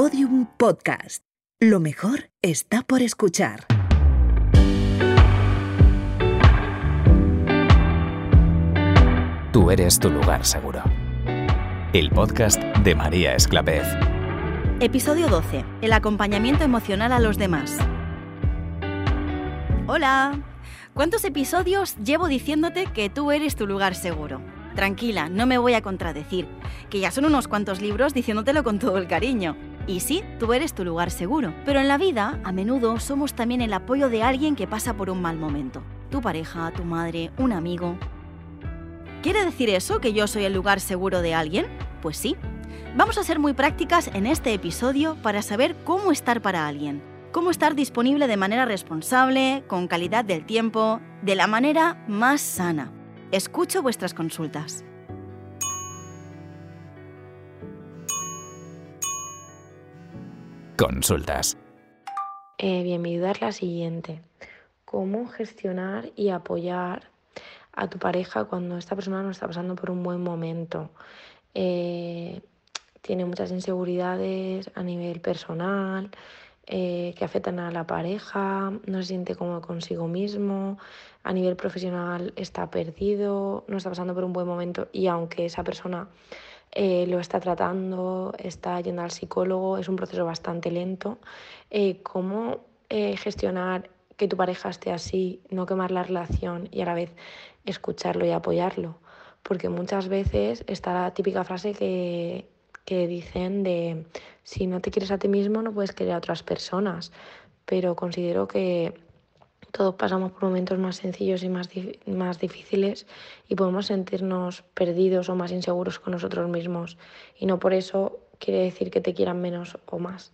Podium Podcast. Lo mejor está por escuchar. Tú eres tu lugar seguro. El podcast de María Esclavez. Episodio 12. El acompañamiento emocional a los demás. Hola. ¿Cuántos episodios llevo diciéndote que tú eres tu lugar seguro? Tranquila, no me voy a contradecir, que ya son unos cuantos libros diciéndotelo con todo el cariño. Y sí, tú eres tu lugar seguro, pero en la vida a menudo somos también el apoyo de alguien que pasa por un mal momento. Tu pareja, tu madre, un amigo. ¿Quiere decir eso que yo soy el lugar seguro de alguien? Pues sí. Vamos a ser muy prácticas en este episodio para saber cómo estar para alguien. Cómo estar disponible de manera responsable, con calidad del tiempo, de la manera más sana. Escucho vuestras consultas. Consultas. Eh, bien, mi duda es la siguiente. ¿Cómo gestionar y apoyar a tu pareja cuando esta persona no está pasando por un buen momento? Eh, tiene muchas inseguridades a nivel personal, eh, que afectan a la pareja, no se siente cómodo consigo mismo, a nivel profesional está perdido, no está pasando por un buen momento y aunque esa persona eh, lo está tratando, está yendo al psicólogo, es un proceso bastante lento. Eh, ¿Cómo gestionar que tu pareja esté así, no quemar la relación y a la vez escucharlo y apoyarlo? Porque muchas veces está la típica frase que que dicen de si no te quieres a ti mismo no puedes querer a otras personas, pero considero que todos pasamos por momentos más sencillos y más, más difíciles y podemos sentirnos perdidos o más inseguros con nosotros mismos y no por eso quiere decir que te quieran menos o más.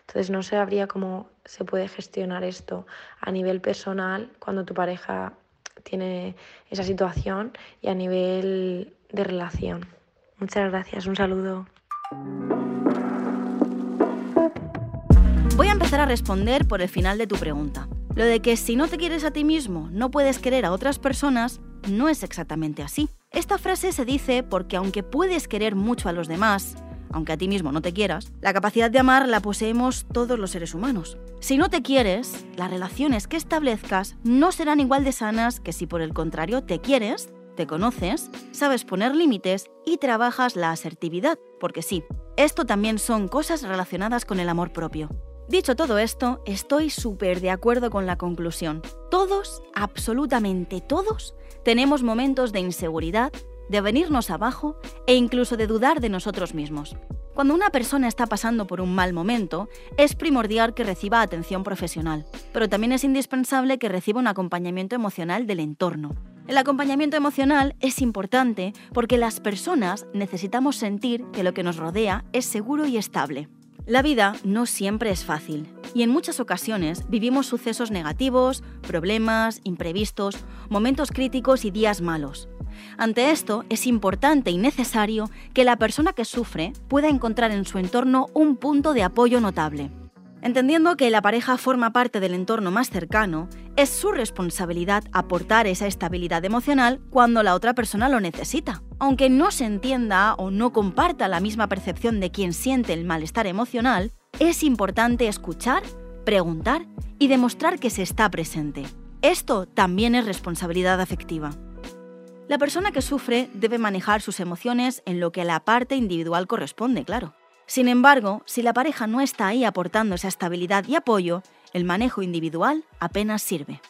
Entonces no sabría cómo se puede gestionar esto a nivel personal cuando tu pareja tiene esa situación y a nivel de relación. Muchas gracias, un saludo. Voy a empezar a responder por el final de tu pregunta. Lo de que si no te quieres a ti mismo, no puedes querer a otras personas, no es exactamente así. Esta frase se dice porque aunque puedes querer mucho a los demás, aunque a ti mismo no te quieras, la capacidad de amar la poseemos todos los seres humanos. Si no te quieres, las relaciones que establezcas no serán igual de sanas que si por el contrario te quieres te conoces, sabes poner límites y trabajas la asertividad, porque sí, esto también son cosas relacionadas con el amor propio. Dicho todo esto, estoy súper de acuerdo con la conclusión. Todos, absolutamente todos, tenemos momentos de inseguridad, de venirnos abajo e incluso de dudar de nosotros mismos. Cuando una persona está pasando por un mal momento, es primordial que reciba atención profesional, pero también es indispensable que reciba un acompañamiento emocional del entorno. El acompañamiento emocional es importante porque las personas necesitamos sentir que lo que nos rodea es seguro y estable. La vida no siempre es fácil y en muchas ocasiones vivimos sucesos negativos, problemas, imprevistos, momentos críticos y días malos. Ante esto es importante y necesario que la persona que sufre pueda encontrar en su entorno un punto de apoyo notable. Entendiendo que la pareja forma parte del entorno más cercano, es su responsabilidad aportar esa estabilidad emocional cuando la otra persona lo necesita. Aunque no se entienda o no comparta la misma percepción de quien siente el malestar emocional, es importante escuchar, preguntar y demostrar que se está presente. Esto también es responsabilidad afectiva. La persona que sufre debe manejar sus emociones en lo que a la parte individual corresponde, claro. Sin embargo, si la pareja no está ahí aportando esa estabilidad y apoyo, el manejo individual apenas sirve.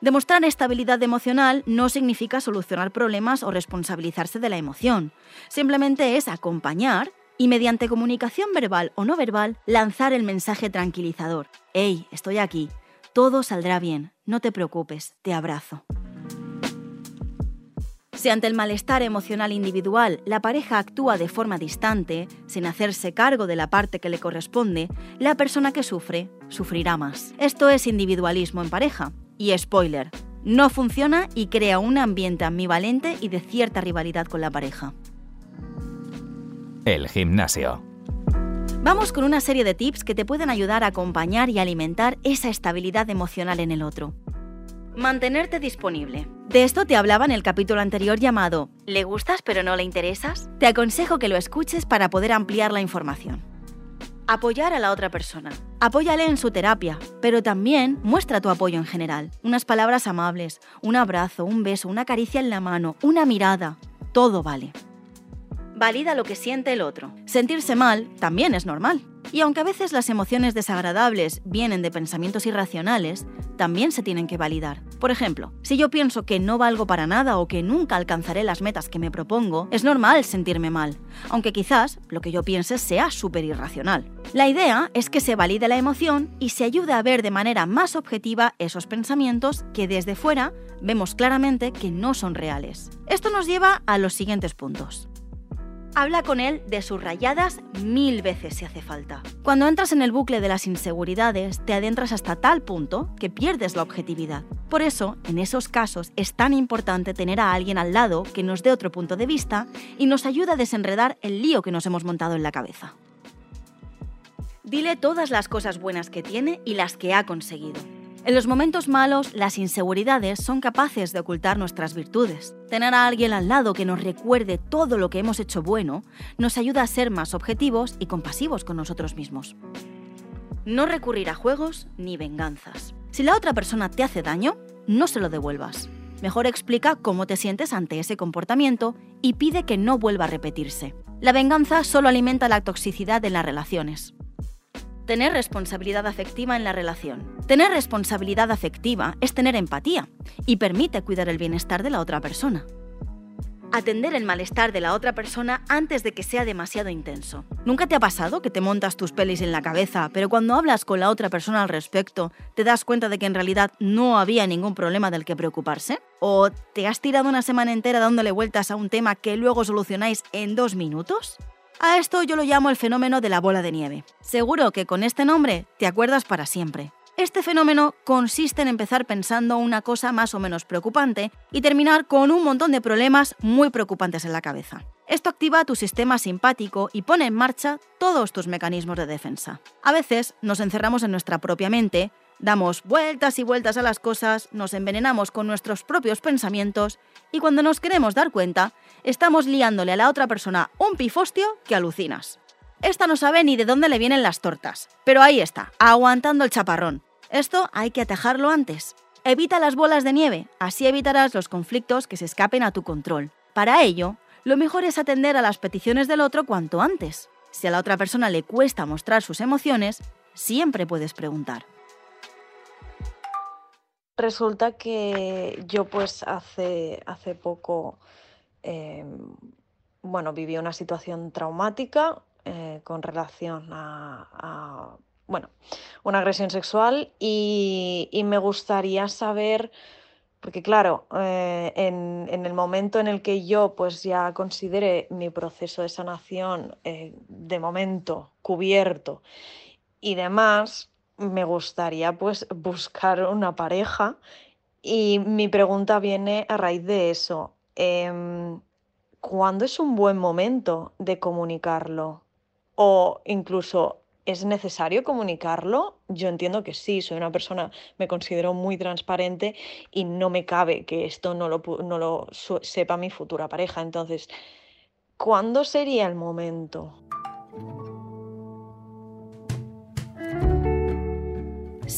Demostrar estabilidad emocional no significa solucionar problemas o responsabilizarse de la emoción. Simplemente es acompañar y mediante comunicación verbal o no verbal lanzar el mensaje tranquilizador. Hey, estoy aquí. Todo saldrá bien. No te preocupes. Te abrazo. Si ante el malestar emocional individual la pareja actúa de forma distante, sin hacerse cargo de la parte que le corresponde, la persona que sufre sufrirá más. Esto es individualismo en pareja. Y spoiler, no funciona y crea un ambiente ambivalente y de cierta rivalidad con la pareja. El gimnasio. Vamos con una serie de tips que te pueden ayudar a acompañar y alimentar esa estabilidad emocional en el otro. Mantenerte disponible. De esto te hablaba en el capítulo anterior llamado ¿Le gustas pero no le interesas? Te aconsejo que lo escuches para poder ampliar la información. Apoyar a la otra persona. Apóyale en su terapia, pero también muestra tu apoyo en general. Unas palabras amables, un abrazo, un beso, una caricia en la mano, una mirada. Todo vale. Valida lo que siente el otro. Sentirse mal también es normal. Y aunque a veces las emociones desagradables vienen de pensamientos irracionales, también se tienen que validar. Por ejemplo, si yo pienso que no valgo para nada o que nunca alcanzaré las metas que me propongo, es normal sentirme mal, aunque quizás lo que yo piense sea súper irracional. La idea es que se valide la emoción y se ayude a ver de manera más objetiva esos pensamientos que desde fuera vemos claramente que no son reales. Esto nos lleva a los siguientes puntos. Habla con él de sus rayadas mil veces si hace falta. Cuando entras en el bucle de las inseguridades, te adentras hasta tal punto que pierdes la objetividad. Por eso, en esos casos, es tan importante tener a alguien al lado que nos dé otro punto de vista y nos ayude a desenredar el lío que nos hemos montado en la cabeza. Dile todas las cosas buenas que tiene y las que ha conseguido. En los momentos malos, las inseguridades son capaces de ocultar nuestras virtudes. Tener a alguien al lado que nos recuerde todo lo que hemos hecho bueno nos ayuda a ser más objetivos y compasivos con nosotros mismos. No recurrir a juegos ni venganzas. Si la otra persona te hace daño, no se lo devuelvas. Mejor explica cómo te sientes ante ese comportamiento y pide que no vuelva a repetirse. La venganza solo alimenta la toxicidad de las relaciones. Tener responsabilidad afectiva en la relación. Tener responsabilidad afectiva es tener empatía y permite cuidar el bienestar de la otra persona. Atender el malestar de la otra persona antes de que sea demasiado intenso. ¿Nunca te ha pasado que te montas tus pelis en la cabeza, pero cuando hablas con la otra persona al respecto, te das cuenta de que en realidad no había ningún problema del que preocuparse? ¿O te has tirado una semana entera dándole vueltas a un tema que luego solucionáis en dos minutos? A esto yo lo llamo el fenómeno de la bola de nieve. Seguro que con este nombre te acuerdas para siempre. Este fenómeno consiste en empezar pensando una cosa más o menos preocupante y terminar con un montón de problemas muy preocupantes en la cabeza. Esto activa tu sistema simpático y pone en marcha todos tus mecanismos de defensa. A veces nos encerramos en nuestra propia mente, damos vueltas y vueltas a las cosas, nos envenenamos con nuestros propios pensamientos y cuando nos queremos dar cuenta, estamos liándole a la otra persona un pifostio que alucinas. Esta no sabe ni de dónde le vienen las tortas, pero ahí está, aguantando el chaparrón. Esto hay que atajarlo antes. Evita las bolas de nieve, así evitarás los conflictos que se escapen a tu control. Para ello, lo mejor es atender a las peticiones del otro cuanto antes. Si a la otra persona le cuesta mostrar sus emociones, siempre puedes preguntar. Resulta que yo pues hace, hace poco em, bueno, viví una situación traumática eh, con relación a, bueno, una agresión sexual y, me gustaría saber, porque claro, eh, en, en, el momento en el que yo pues ya considere mi proceso de sanación eh, de momento cubierto y demás, me gustaría pues buscar una pareja y mi pregunta viene a raíz de eso. Em, ¿Cuándo es un buen momento de comunicarlo? O incluso, ¿es necesario comunicarlo? Yo entiendo que sí, soy una persona, me considero muy transparente y no me cabe que esto no lo, no lo sepa mi futura pareja. Entonces, ¿cuándo sería el momento?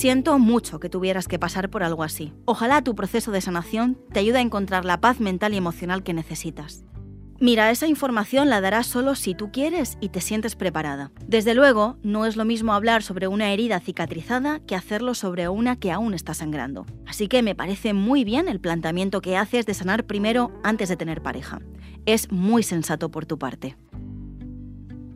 Siento mucho que tuvieras que pasar por algo así. Ojalá tu proceso de sanación te ayude a encontrar la paz mental y emocional que necesitas. Mira, esa información la darás solo si tú quieres y te sientes preparada. Desde luego, no es lo mismo hablar sobre una herida cicatrizada que hacerlo sobre una que aún está sangrando. Así que me parece muy bien el planteamiento que haces de sanar primero antes de tener pareja. Es muy sensato por tu parte.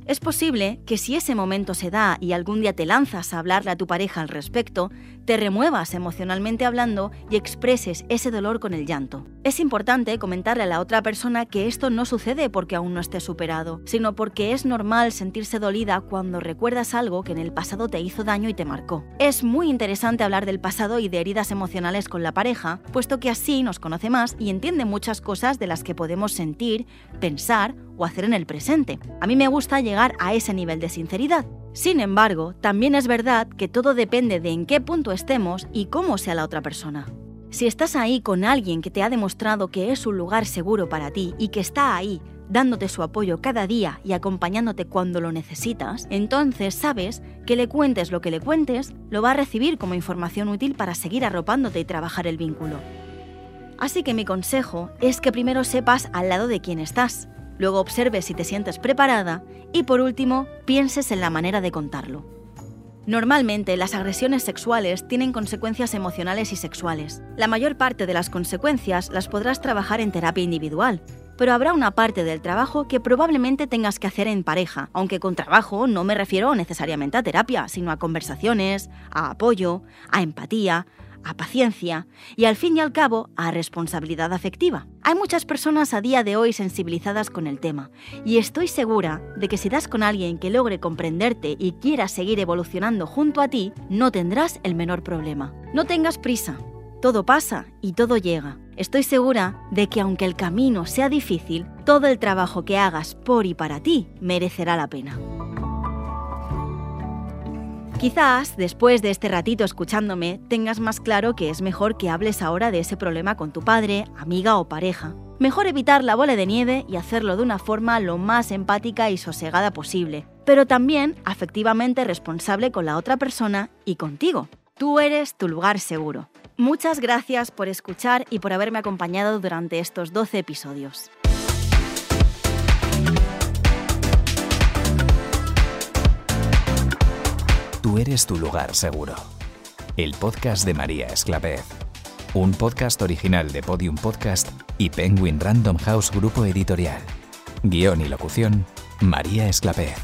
Es posible que si ese momento se da y algún día te lanzas a hablarle a tu pareja al respecto, te remuevas emocionalmente hablando y expreses ese dolor con el llanto. Es importante comentarle a la otra persona que esto no sucede porque aún no esté superado, sino porque es normal sentirse dolida cuando recuerdas algo que en el pasado te hizo daño y te marcó. Es muy interesante hablar del pasado y de heridas emocionales con la pareja, puesto que así nos conoce más y entiende muchas cosas de las que podemos sentir, pensar o hacer en el presente. A mí me gusta llegar a ese nivel de sinceridad. Sin embargo, también es verdad que todo depende de en qué punto estemos y cómo sea la otra persona. Si estás ahí con alguien que te ha demostrado que es un lugar seguro para ti y que está ahí dándote su apoyo cada día y acompañándote cuando lo necesitas, entonces sabes que le cuentes lo que le cuentes, lo va a recibir como información útil para seguir arropándote y trabajar el vínculo. Así que mi consejo es que primero sepas al lado de quién estás, luego observes si te sientes preparada y por último pienses en la manera de contarlo. Normalmente las agresiones sexuales tienen consecuencias emocionales y sexuales. La mayor parte de las consecuencias las podrás trabajar en terapia individual, pero habrá una parte del trabajo que probablemente tengas que hacer en pareja, aunque con trabajo no me refiero necesariamente a terapia, sino a conversaciones, a apoyo, a empatía, a paciencia y al fin y al cabo a responsabilidad afectiva. Hay muchas personas a día de hoy sensibilizadas con el tema y estoy segura de que si das con alguien que logre comprenderte y quiera seguir evolucionando junto a ti, no tendrás el menor problema. No tengas prisa, todo pasa y todo llega. Estoy segura de que aunque el camino sea difícil, todo el trabajo que hagas por y para ti merecerá la pena. Quizás, después de este ratito escuchándome, tengas más claro que es mejor que hables ahora de ese problema con tu padre, amiga o pareja. Mejor evitar la bola de nieve y hacerlo de una forma lo más empática y sosegada posible, pero también afectivamente responsable con la otra persona y contigo. Tú eres tu lugar seguro. Muchas gracias por escuchar y por haberme acompañado durante estos 12 episodios. Tú eres tu lugar seguro. El podcast de María Esclavez. Un podcast original de Podium Podcast y Penguin Random House Grupo Editorial. Guión y locución, María Esclavez.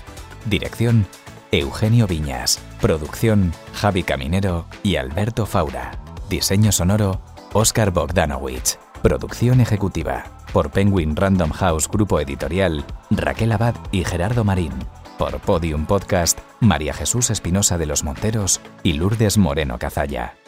Dirección, Eugenio Viñas. Producción, Javi Caminero y Alberto Faura. Diseño sonoro, Oscar Bogdanowicz. Producción ejecutiva, por Penguin Random House Grupo Editorial, Raquel Abad y Gerardo Marín. Por Podium Podcast, María Jesús Espinosa de los Monteros y Lourdes Moreno Cazalla.